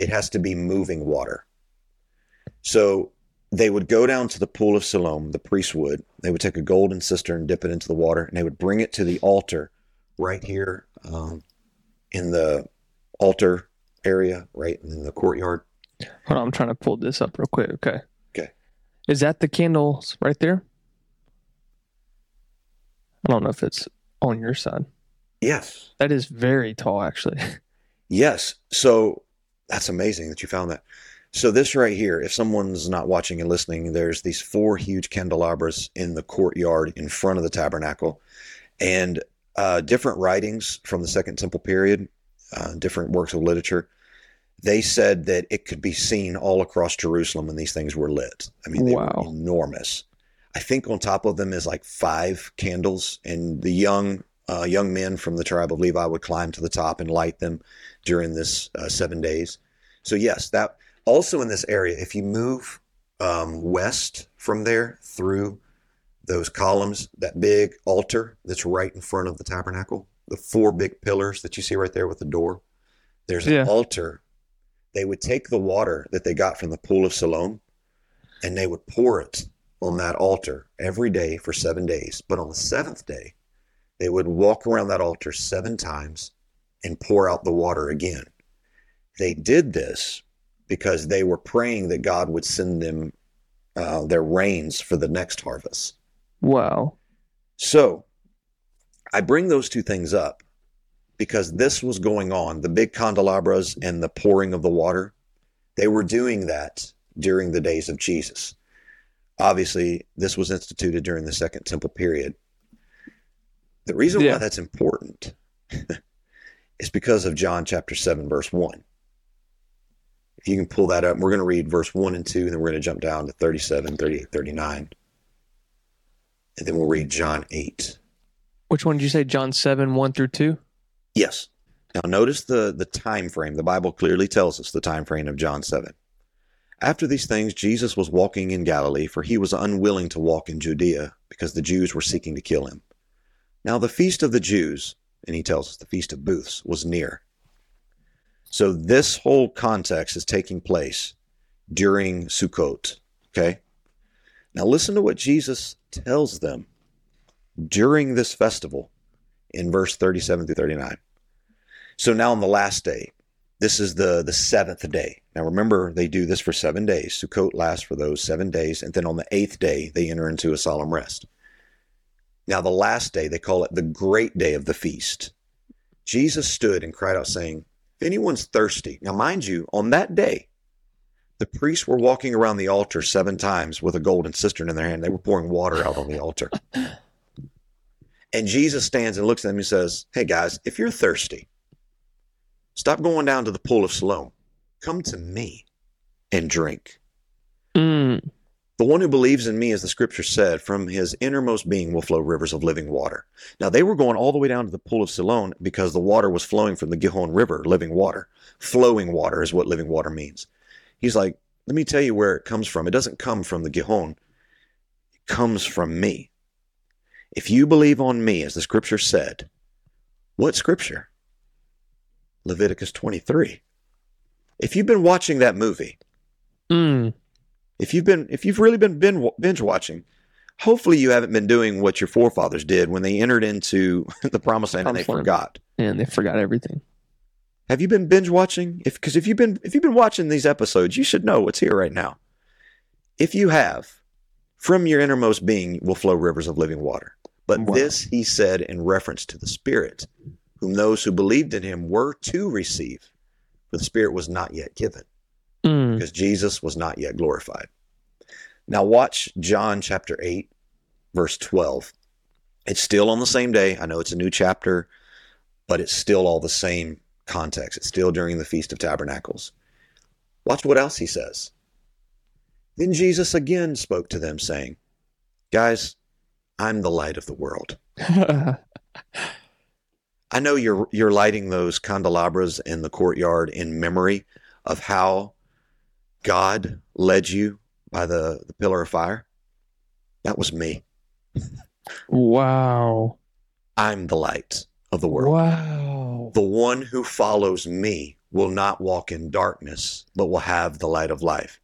It has to be moving water. So they would go down to the pool of Siloam, the priest would. They would take a golden cistern, dip it into the water, and they would bring it to the altar right here um, in the altar area, right in the courtyard. Hold on, I'm trying to pull this up real quick. Okay. Okay. Is that the candles right there? I don't know if it's on your side. Yes. That is very tall, actually. [laughs] Yes. So that's amazing that you found that. So this right here, if someone's not watching and listening, there's these four huge candelabras in the courtyard in front of the tabernacle, and uh, different writings from the Second Temple period, uh, different works of literature. They said that it could be seen all across Jerusalem when these things were lit. I mean, they Wow. were enormous. I think on top of them is like five candles, and the young uh, young men from the tribe of Levi would climb to the top and light them during this uh, seven days. So yes, that also in this area, if you move um, west from there through those columns, that big altar that's right in front of the tabernacle, the four big pillars that you see right there with the door, there's an Yeah. altar. They would take the water that they got from the pool of Siloam and they would pour it on that altar every day for seven days. But on the seventh day, they would walk around that altar seven times and pour out the water again. They did this because they were praying that God would send them uh, their rains for the next harvest. Wow. So I bring those two things up because this was going on the big candelabras and the pouring of the water. They were doing that during the days of Jesus. Obviously, this was instituted during the Second Temple period. The reason Yeah. why that's important [laughs] is because of John chapter 7, verse 1. If you can pull that up, we're going to read verse 1 and 2, and then we're going to jump down to 37, 38, 39. And then we'll read John 8. Which one did you say? John 7, 1 through 2? Yes. Now notice the the time frame. The Bible clearly tells us the time frame of John 7. After these things Jesus was walking in Galilee, for he was unwilling to walk in Judea because the Jews were seeking to kill him. Now the feast of the Jews, and he tells us the feast of booths was near. So this whole context is taking place during Sukkot, okay? Now listen to what Jesus tells them during this festival in verse 37 through 39. So now on the last day, this is the, the seventh day. Now remember, they do this for seven days. Sukkot lasts for those seven days. And then on the eighth day, they enter into a solemn rest. Now, the last day, they call it the great day of the feast. Jesus stood and cried out, saying, If anyone's thirsty, now mind you, on that day, the priests were walking around the altar seven times with a golden cistern in their hand. They were pouring water out on the altar. [laughs] And Jesus stands and looks at them and says, Hey guys, if you're thirsty, stop going down to the pool of Siloam. Come to me and drink. Mm. The one who believes in me, as the scripture said, from his innermost being will flow rivers of living water. Now, they were going all the way down to the pool of Siloam because the water was flowing from the Gihon River, living water. Flowing water is what living water means. He's like, let me tell you where it comes from. It doesn't come from the Gihon, it comes from me. If you believe on me, as the scripture said, what scripture? Leviticus 23. If you've been watching that movie, Mm. If you've been if you've really been binge watching hopefully you haven't been doing what your forefathers did when they entered into [laughs] the promised land and they forgot. And they forgot everything. have you been binge watching? If because if you've been if you've been watching these episodes you should know what's here right now. If you have from your innermost being will flow rivers of living water. But Wow. this he said in reference to the spirit whom those who believed in him were to receive for the spirit was not yet given Mm. because Jesus was not yet glorified. Now, watch John chapter 8, verse 12. It's still on the same day. I know it's a new chapter, but it's still all the same context. It's still during the Feast of Tabernacles. Watch what else he says. Then Jesus again spoke to them, saying, Guys, I'm the light of the world. [laughs] I know you're you're lighting those candelabras in the courtyard in memory of how God led you by the, the pillar of fire. That was me. wow. I'm the light of the world. Wow. The one who follows me will not walk in darkness, but will have the light of life.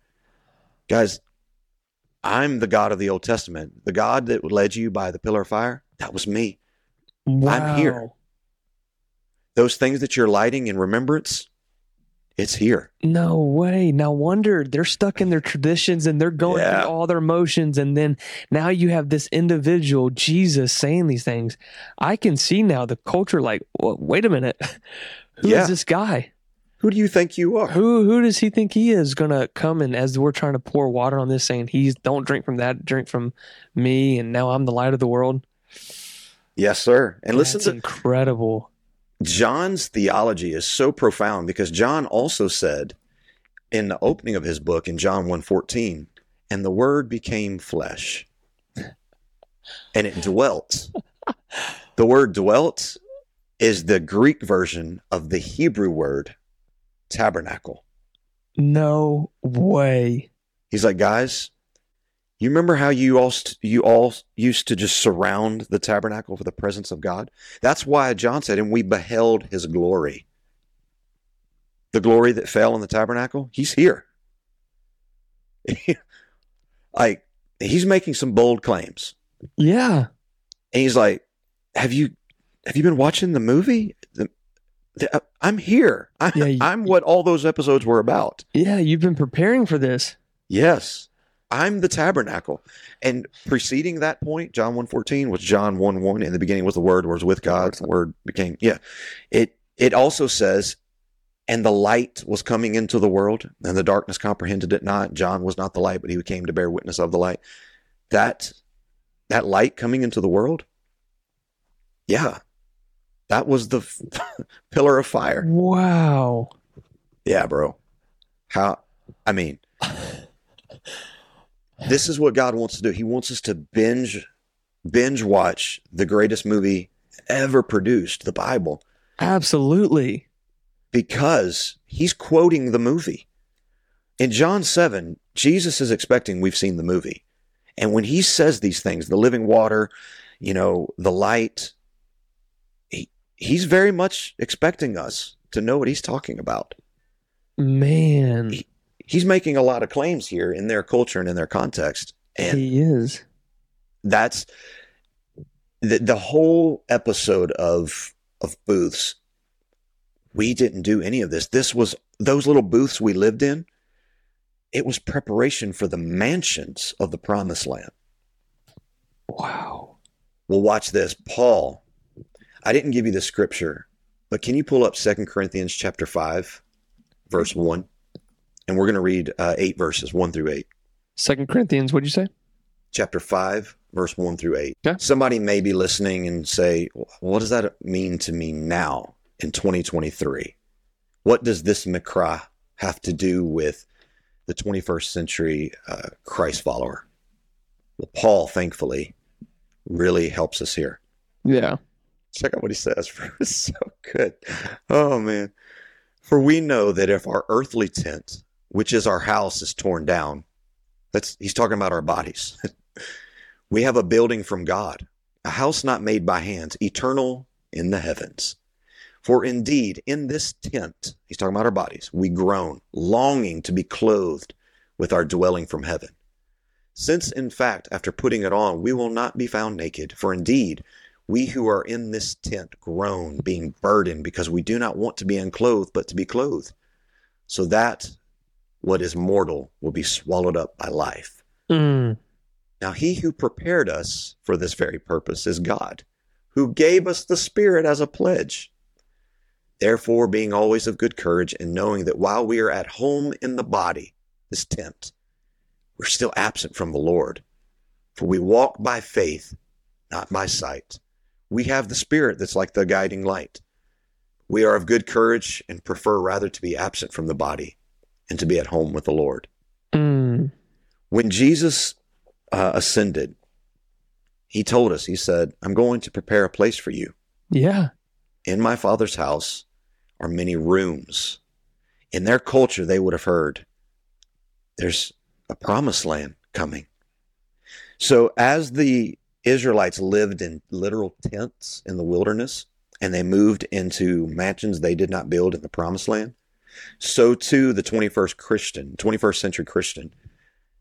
Guys, I'm the God of the Old Testament. The God that led you by the pillar of fire, that was me. wow. I'm here. Those things that you're lighting in remembrance, it's here. No way. No wonder they're stuck in their traditions and they're going Yeah. through all their emotions. And then now you have this individual, Jesus, saying these things. I can see now the culture like, "Wha- wait a minute. [laughs] Who is Yeah. this guy? Who do you think you are? Who who does he think he is gonna come and as we're trying to pour water on this, saying he's don't drink from that, drink from me, and now I'm the light of the world. Yes, sir. And listen That's to incredible. John's theology is so profound because John also said in the opening of his book in John 1:14, and the word became flesh and it dwelt. the word dwelt is the Greek version of the Hebrew word tabernacle. No way. He's like, guys, you remember how you all you all used to just surround the tabernacle for the presence of God? That's why John said, and we beheld his glory. The glory that fell in the tabernacle, he's here. [laughs] like he's making some bold claims. Yeah. And he's like, Have you have you been watching the movie? The, the, I'm here. I, Yeah, you- I'm what all those episodes were about. Yeah, you've been preparing for this. Yes. I'm the tabernacle. And preceding that point, John 1.14 was John 1 1. In the beginning was the word, was with God, the word became yeah. It it also says, and the light was coming into the world, and the darkness comprehended it not. John was not the light, but he came to bear witness of the light. That that light coming into the world, yeah. That was the [laughs] pillar of fire. Wow. Yeah, bro. How? I mean, this is what God wants to do. He wants us to binge, binge watch the greatest movie ever produced, the Bible, Absolutely. because He's quoting the movie. In John seven, Jesus is expecting we've seen the movie, and when He says these things, the living water, you know, the light, he, He's very much expecting us to know what He's talking about. Man, He- he's making a lot of claims here in their culture and in their context. And he is. that's the, the whole episode of of booths. We didn't do any of this. This was those little booths we lived in. It was preparation for the mansions of the promised land. Wow. Well, watch this. Paul, I didn't give you the scripture, but can you pull up Second Corinthians chapter 5, verse 1? And we're going to read uh, eight verses, 1 through 8. Second Corinthians, what'd you say? chapter 5, verse 1 through 8. Okay. Somebody may be listening and say, What does that mean to me now in 2023? What does this Mikra have to do with the 21st century uh, Christ follower? Well, Paul, thankfully, really helps us here. Yeah. Check out what he says. [laughs] It's so good. Oh, man. For we know that if our earthly tent, which is our house, is torn down, that's he's talking about our bodies. [laughs] we have a building from God, a house not made by hands, eternal in the heavens. For indeed, in this tent, he's talking about our bodies, we groan, longing to be clothed with our dwelling from heaven. Since, in fact, after putting it on, we will not be found naked, for indeed, we who are in this tent groan, being burdened, because we do not want to be unclothed, but to be clothed, so that what is mortal will be swallowed up by life. Mm. Now, he who prepared us for this very purpose is God, who gave us the Spirit as a pledge. Therefore, being always of good courage, and knowing that while we are at home in the body, this tent, we're still absent from the Lord. For we walk by faith, not by sight. We have the Spirit that's like the guiding light. We are of good courage and prefer rather to be absent from the body and to be at home with the Lord. Mm. When Jesus uh, ascended, he told us, he said, I'm going to prepare a place for you. Yeah. In my Father's house are many rooms. In their culture, they would have heard, there's a promised land coming. So, as the Israelites lived in literal tents in the wilderness and they moved into mansions they did not build in the promised land, so too the 21st Christian, 21st century Christian.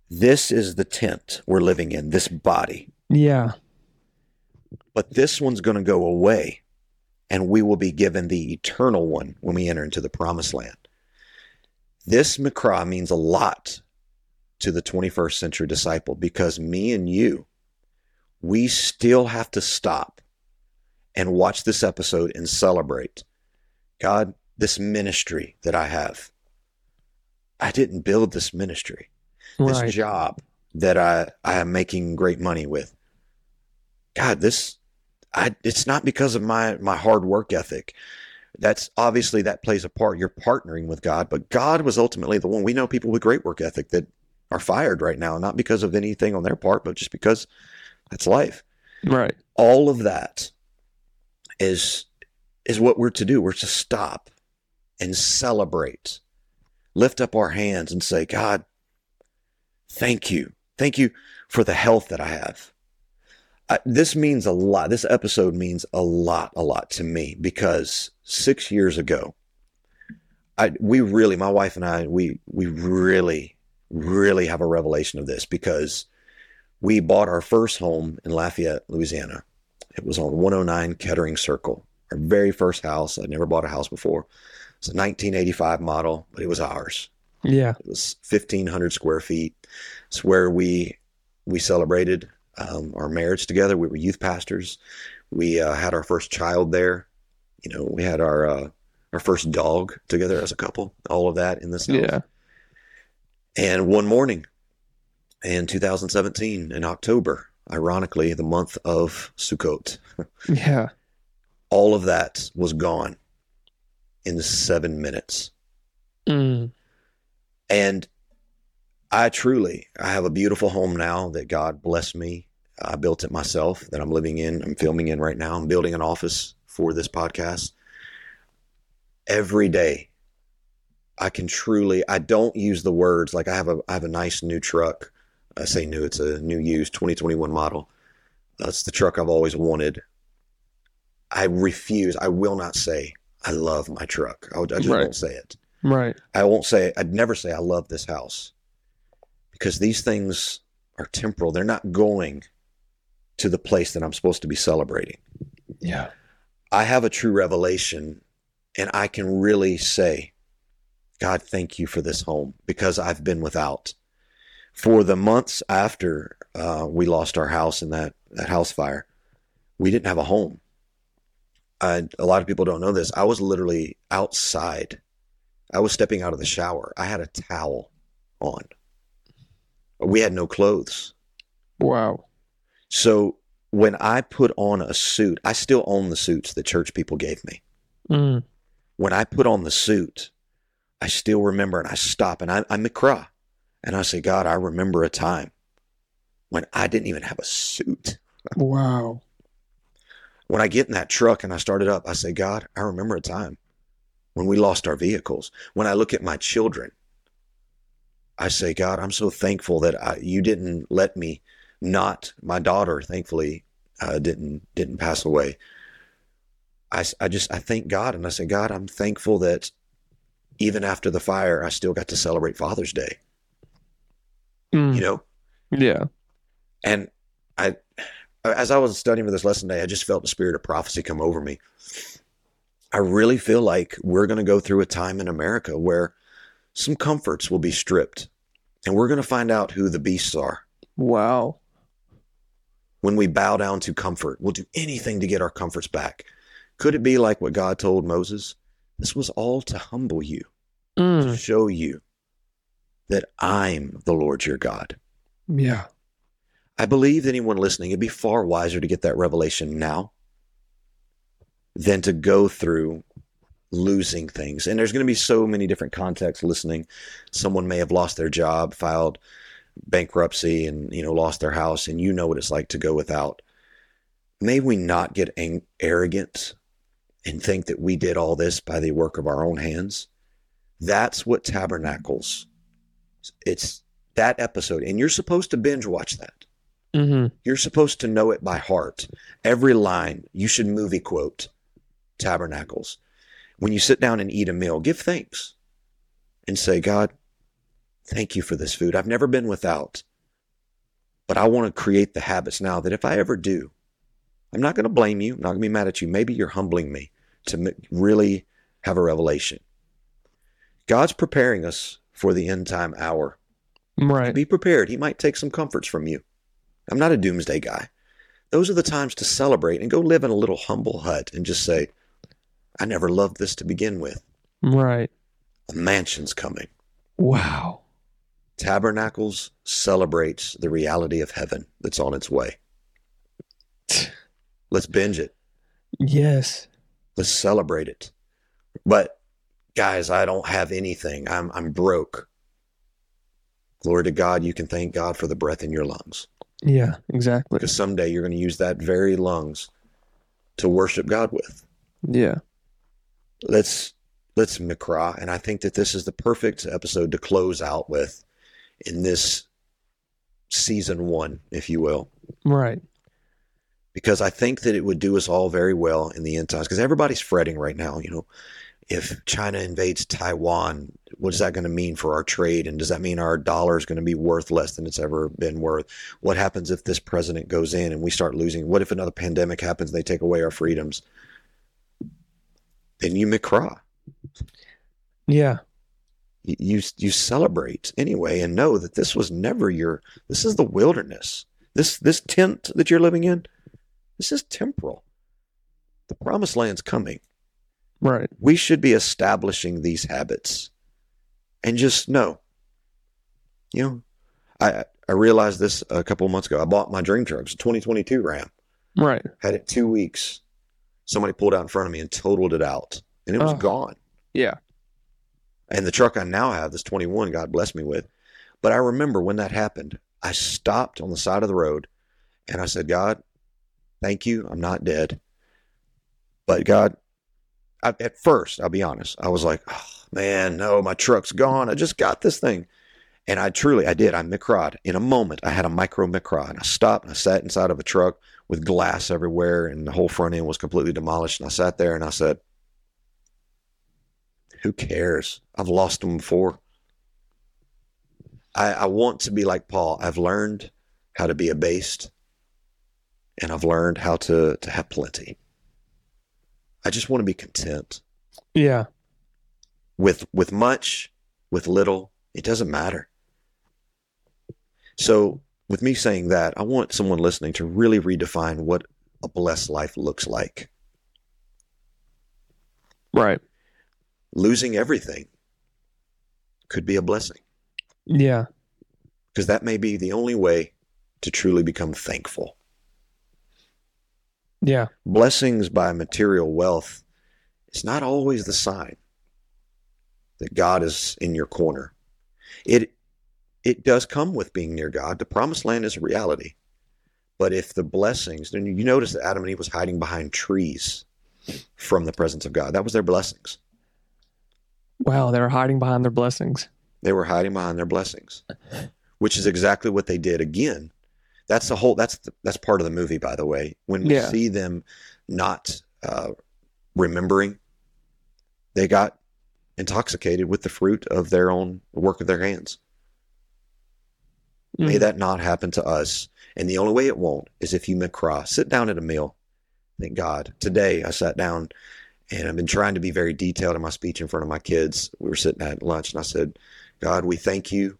This is the tent we're living in, this body. Yeah. But this one's going to go away, and we will be given the eternal one when we enter into the promised land. This Mikra means a lot to the 21st century disciple because me and you, we still have to stop and watch this episode and celebrate. God, this ministry that I have, I didn't build this ministry. This Right. job that I, I am making great money with. God, this I it's not because of my my hard work ethic. That's obviously that plays a part. You're partnering with God, but God was ultimately the one. We know people with great work ethic that are fired right now, not because of anything on their part, but just because that's life. Right. All of that is is what we're to do. We're to stop and celebrate. Lift up our hands and say, God, thank you. Thank you for the health that I have. I, this means a lot. This episode means a lot, a lot to me because six years ago, I we really, my wife and I, we we really, really have a revelation of this because we bought our first home in Lafayette, Louisiana. It was on 109 Kettering Circle, our very first house. I'd never bought a house before. It's a 1985 model, but it was ours. Yeah. It was 1,500 square feet. It's where we we celebrated um, our marriage together. We were youth pastors. We uh, had our first child there. You know, we had our uh, our first dog together as a couple. All of that in this house. Yeah. And one morning in 2017, in October, ironically, the month of Sukkot, [laughs] Yeah. All of that was gone in seven minutes. Mm. And I truly, I have a beautiful home now that God blessed me. I built it myself that I'm living in. I'm filming in right now. I'm building an office for this podcast. Every day, I can truly. I don't use the words like I have a. I have a nice new truck. I say new. It's a new used 2021 model. That's the truck I've always wanted. I refuse. I will not say I love my truck. I, I just Right. won't say it. Right. I won't say, I'd never say I love this house because these things are temporal. They're not going to the place that I'm supposed to be celebrating. Yeah. I have a true revelation and I can really say, God, thank you for this home because I've been without. For the months after uh, we lost our house in that, that house fire, we didn't have a home. I, a lot of people don't know this. I was literally outside. I was stepping out of the shower. I had a towel on. We had no clothes. Wow. So when I put on a suit, I still own the suits the church people gave me. Mm. When I put on the suit, I still remember and I stop and I, I mikra and I say, God, I remember a time when I didn't even have a suit. Wow. When I get in that truck and I start it up, I say, God, I remember a time when we lost our vehicles. When I look at my children, I say, God, I'm so thankful that I, you didn't let me not. My daughter, thankfully, uh, didn't didn't pass away. I, I just I thank God and I say, God, I'm thankful that even after the fire, I still got to celebrate Father's Day. Mm. You know, Yeah. and I, as I was studying for this lesson today, I just felt the spirit of prophecy come over me. I really feel like we're going to go through a time in America where some comforts will be stripped, and we're going to find out who the beasts are. Wow. When we bow down to comfort, we'll do anything to get our comforts back. Could it be like what God told Moses? This was all to humble you, to Mm. show you that I'm the Lord your God. Yeah. I believe anyone listening, it'd be far wiser to get that revelation now than to go through losing things. And there's going to be so many different contexts listening. Someone may have lost their job, filed bankruptcy, and you know lost their house, and you know what it's like to go without. May we not get ang- arrogant and think that we did all this by the work of our own hands. That's what tabernacles. It's that episode, and you're supposed to binge watch that. Mm-hmm. You're supposed to know it by heart. Every line, you should movie quote Tabernacles. When you sit down and eat a meal, give thanks and say, God, thank you for this food. I've never been without, but I want to create the habits now that if I ever do, I'm not going to blame you. I'm not going to be mad at you. Maybe you're humbling me to really have a revelation. God's preparing us for the end time hour. Right. Be prepared. He might take some comforts from you. I'm not a doomsday guy. Those are the times to celebrate and go live in a little humble hut and just say, I never loved this to begin with. Right. A mansion's coming. Wow. Tabernacles celebrates the reality of heaven that's on its way. [sighs] Let's binge it. Yes. Let's celebrate it. But guys, I don't have anything. I'm I'm broke. Glory to God, you can thank God for the breath in your lungs. Yeah. Exactly. Because someday you're going to use that very lungs to worship God with. Yeah. let's let's mikra and i think that this is the perfect episode to close out with in this season one if you will Right. because i think that it would do us all very well in the end times because everybody's fretting right now you know if china invades taiwan what is that going to mean for our trade? And does that mean our dollar is going to be worth less than it's ever been worth? What happens if this president goes in and we start losing? What if another pandemic happens and they take away our freedoms? Then you mikra Yeah. you you celebrate anyway and know that this was never your this is the wilderness. This this tent that you're living in this is temporal. The promised land's coming Right. we should be establishing these habits and just know you know i i realized this a couple of months ago i bought my dream truck it's a 2022 ram Right. had it two weeks somebody pulled out in front of me and totaled it out and it was Oh. gone Yeah. and the truck I now have, this 21, God bless me with. But I remember when that happened, I stopped on the side of the road and I said, God, thank you. I'm not dead. But God, I, at first, I'll be honest, I was like, oh, man, no, my truck's gone. I just got this thing. And I truly, I did. I mikrad. In a moment, I had a mikra. And I stopped and I sat inside of a truck with glass everywhere and the whole front end was completely demolished. And I sat there and I said, who cares? I've lost them before. I, I want to be like Paul. I've learned how to be abased and I've learned how to, to have plenty. I just want to be content Yeah. with with much, with little. It doesn't matter. So, with me saying that, I want someone listening to really redefine what a blessed life looks like. Right. Losing everything could be a blessing. Yeah. because that may be the only way to truly become thankful. Yeah. Blessings by material wealth is not always the sign that God is in your corner. It it does come with being near God. The promised land is a reality. But if the blessings, then you notice that Adam and Eve was hiding behind trees from the presence of God. That was their blessings. Wow, they were hiding behind their blessings. They were hiding behind their blessings, which is exactly what they did again. That's the whole. That's the, that's part of the movie, by the way. When we Yeah. see them not uh, remembering, they got intoxicated with the fruit of their own work of their hands. May Mhm. that not happen to us. And the only way it won't is if you mikra, sit down at a meal. Thank God. Today I sat down and I've been trying to be very detailed in my speech in front of my kids. We were sitting at lunch and I said, God, we thank you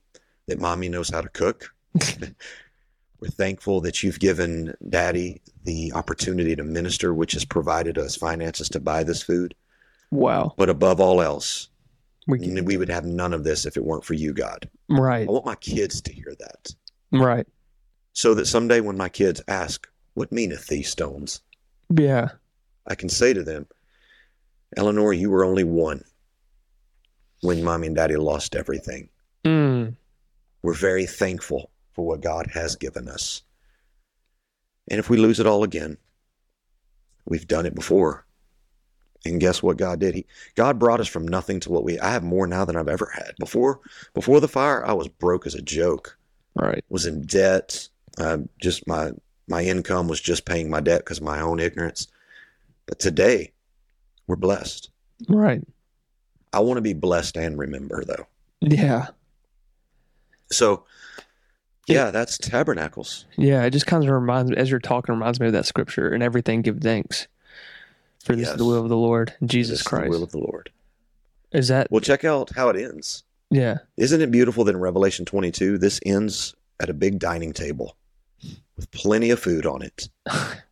that mommy knows how to cook. [laughs] [laughs] We're thankful that you've given daddy the opportunity to minister, which has provided us finances to buy this food. Wow. But above all else, We can, we would have none of this if it weren't for you, God. right. I want my kids to hear that. Right. so that someday when my kids ask, What meaneth these stones? Yeah. I can say to them, Eleanor, you were only one when mommy and daddy lost everything. Mm. We're very thankful for what God has given us. And if we lose it all again, we've done it before. And guess what God did? He God brought us from nothing to what we I have more now than I've ever had. Before before the fire, I was broke as a joke. Right. was in debt. Uh, just my my income was just paying my debt because of my own ignorance. But today, we're blessed. Right. I want to be blessed and remember though. Yeah. So, yeah, that's tabernacles. Yeah. It just kind of reminds me, as you're talking, reminds me of that scripture and everything give thanks. For this is the will of the Lord, Jesus This Christ. will of the Lord. is that, Well, check out how it ends. yeah. Isn't it beautiful that in Revelation 22, this ends at a big dining table with plenty of food on it? [laughs]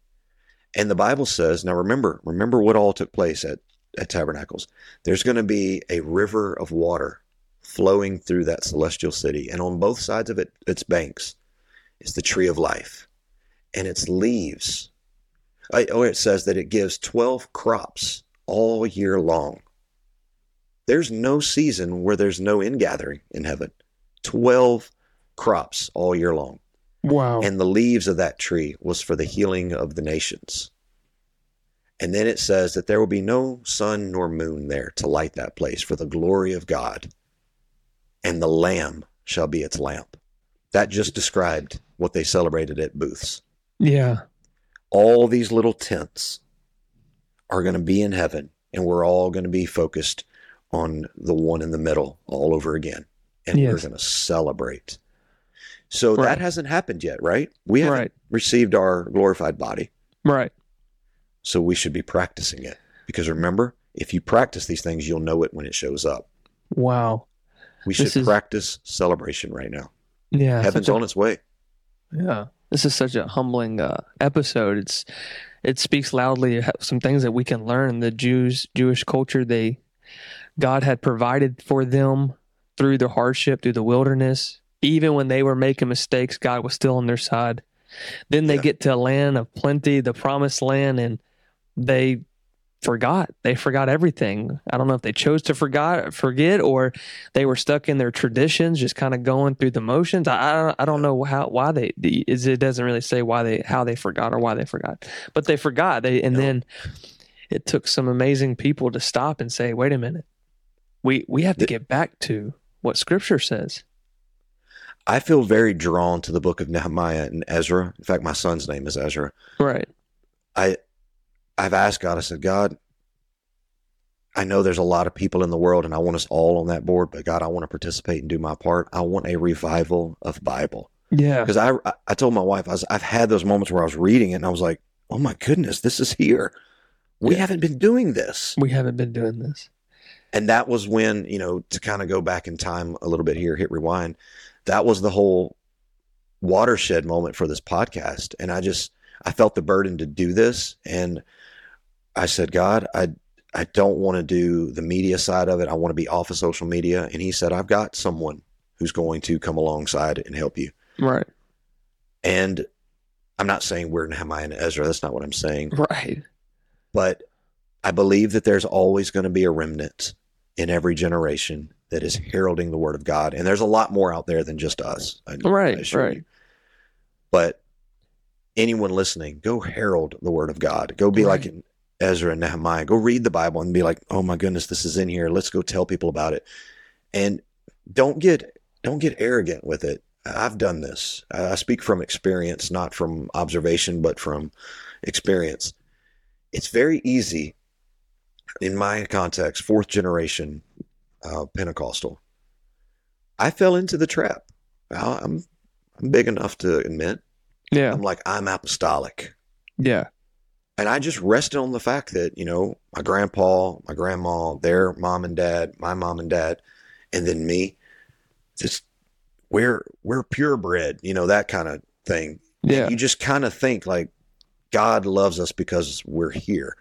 And the Bible says, now remember, remember what all took place at, at Tabernacles. There's going to be a river of water flowing through that celestial city. And on both sides of it, its banks, is the tree of life. And its leaves, oh, it says that it gives 12 crops all year long. There's no season where there's no ingathering in heaven. 12 crops all year long Wow. and the leaves of that tree was for the healing of the nations. And then it says that there will be no sun nor moon there to light that place for the glory of God, and the Lamb shall be its lamp. That just described what they celebrated at booths. yeah. All these little tents are going to be in heaven, and we're all going to be focused on the one in the middle all over again. And we're going to celebrate. So Right. that hasn't happened yet, right? We haven't Right. received our glorified body, Right. so we should be practicing it. Because remember, if you practice these things, you'll know it when it shows up. Wow. We should is- practice celebration right now. Yeah. Heaven's a- on its way. Yeah, this is such a humbling uh, episode. It's it speaks loudly some things that we can learn. The Jews, Jewish culture, they God had provided for them through the hardship, through the wilderness. Even when they were making mistakes, God was still on their side. Then they Yeah. get to a land of plenty, the promised land, and they forgot. They forgot everything. I don't know if they chose to forgot forget or they were stuck in their traditions, just kind of going through the motions. I I don't, I don't know how why they is it doesn't really say why they how they forgot or why they forgot, but they forgot. They and No. then it took some amazing people to stop and say, wait a minute, we we have to get back to what Scripture says. I feel very drawn to the book of Nehemiah and Ezra. In fact, my son's name is Ezra. Right. I I've asked God, I said, God, I know there's a lot of people in the world and I want us all on that board, but God, I want to participate and do my part. I want a revival of Bible. Yeah. Because I I told my wife, I was, I've had those moments where I was reading it and I was like, oh my goodness, this is here. We Yeah. haven't been doing this. We haven't been doing this. And that was when, you know, to kind of go back in time a little bit here, hit rewind, that was the whole watershed moment for this podcast. And I just, I felt the burden to do this. And I said, God, I, I don't want to do the media side of it. I want to be off of social media. And he said, I've got someone who's going to come alongside and help you. Right. And I'm not saying we're Nehemiah and Ezra. That's not what I'm saying. Right. But I believe that there's always going to be a remnant in every generation that is heralding the word of God. And there's a lot more out there than just us. I, Right, I right. you. But anyone listening, go herald the word of God. Go be like Right. Ezra and Nehemiah. Go read the Bible and be like, oh my goodness, this is in here. Let's go tell people about it. And don't get don't get arrogant with it. I've done this. I speak from experience, not from observation, but from experience. It's very easy in my context, fourth generation uh, Pentecostal. I fell into the trap. I'm I'm big enough to admit. Yeah. I'm like I'm apostolic, Yeah. And I just rested on the fact that you know my grandpa, my grandma, their mom and dad, my mom and dad, and then me. Just we're we're purebred, you know that kind of thing. Yeah. You just kind of think like God loves us because we're here.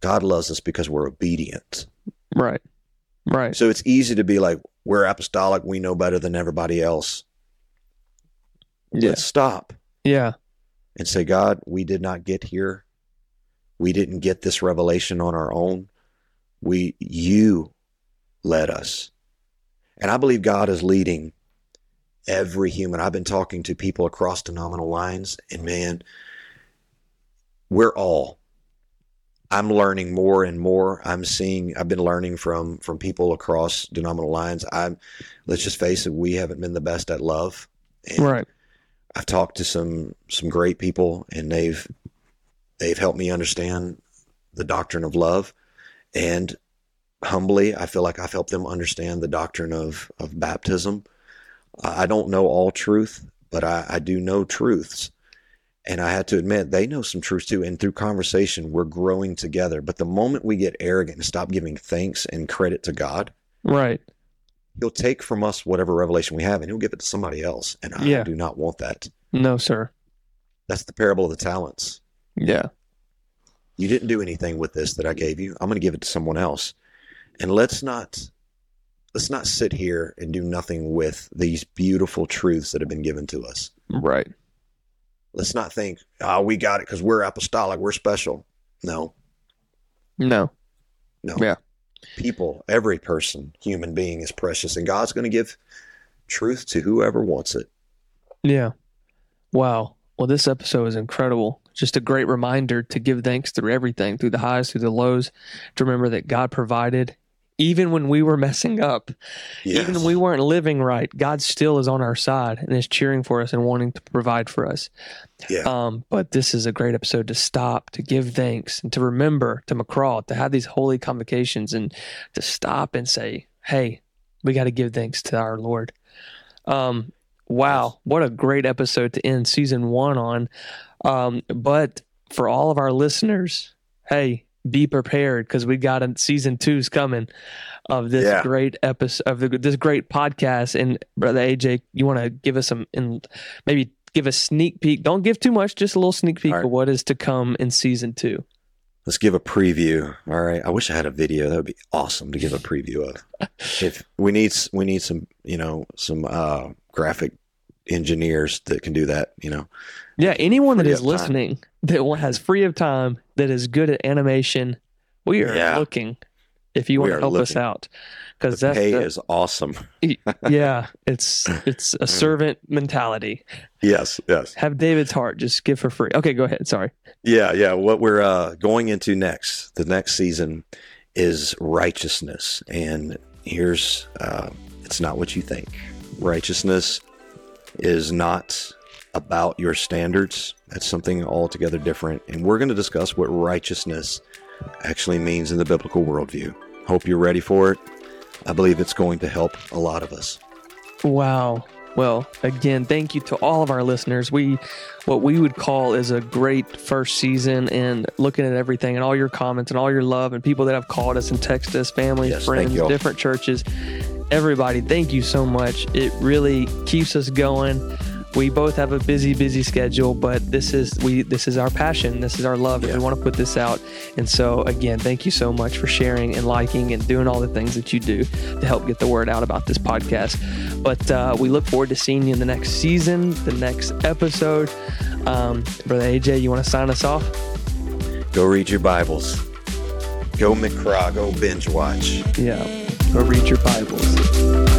God loves us because we're obedient. Right. Right. So it's easy to be like, we're apostolic, we know better than everybody else. Yeah. Let's stop Yeah. and say, God, we did not get here. We didn't get this revelation on our own. We you led us. And I believe God is leading every human. I've been talking to people across denominational lines, and man, we're all I'm learning more and more. I'm seeing I've been learning from from people across denominational lines. I'm let's just face it, we haven't been the best at love. And Right. I've talked to some some great people and they've they've helped me understand the doctrine of love and humbly I feel like I've helped them understand the doctrine of of baptism. I don't know all truth, but I, I do know truths. And I had to admit they know some truths too. And through conversation, we're growing together. But the moment we get arrogant and stop giving thanks and credit to God, Right. He'll take from us whatever revelation we have and He'll give it to somebody else. And I Yeah. do not want that. No, sir. That's the parable of the talents. Yeah. You didn't do anything with this that I gave you. I'm going to give it to someone else. And let's not let's not sit here and do nothing with these beautiful truths that have been given to us. Right. Let's not think, "Oh, we got it cuz we're apostolic, we're special." No. No. No. Yeah. People, every person, human being is precious and God's going to give truth to whoever wants it. Yeah. Wow. Well, this episode is incredible. Just a great reminder to give thanks through everything, through the highs, through the lows, to remember that God provided even when we were [laughs] messing up, even when we weren't living right. God still is on our side and is cheering for us and wanting to provide for us. yeah. Um, but this is a great episode to stop, to give thanks, and to remember to mikra to have these holy convocations and to stop and say, "Hey, we got to give thanks to our Lord." Um, wow, what a great episode to end season one on. Um, but for all of our listeners, hey, be prepared because we got a season two's coming of this Yeah. great episode of the, this great podcast. And brother AJ, you want to give us some and maybe give a sneak peek. Don't give too much, just a little sneak peek right. of what is to come in season two. Let's give a preview. All right. I wish I had a video. That would be awesome to give a preview of. [laughs] if we need we need some, you know, some uh graphic engineers that can do that, you know. Yeah, anyone that is up time. listening that has free of time that is good at animation, we are Yeah. looking. If you want to help us out, because The that's pay the- is awesome. [laughs] yeah, it's it's a [laughs] servant mentality. Yes, yes. Have David's heart, just give for free. Okay, go ahead. Sorry. Yeah, yeah. What we're uh, going into next, the next season, is righteousness, and here's uh, it's not what you think. Righteousness is not about your standards. That's something altogether different, and we're going to discuss what righteousness actually means in the biblical worldview. Hope you're ready for it. I believe it's going to help a lot of us. Wow. Well, again, thank you to all of our listeners. We, what we would call is a great first season, and looking at everything and all your comments and all your love and people that have called us and texted us, family, Yes, friends, different churches, everybody. Thank you so much. It really keeps us going. We both have a busy, busy schedule, but this is we this is our passion. This is our love, and Yeah. we want to put this out. And so, again, thank you so much for sharing and liking and doing all the things that you do to help get the word out about this podcast. But uh, we look forward to seeing you in the next season, the next episode. Um, Brother AJ, you want to sign us off? Go read your Bibles. Go mikra. Go binge watch. Yeah. Go read your Bibles.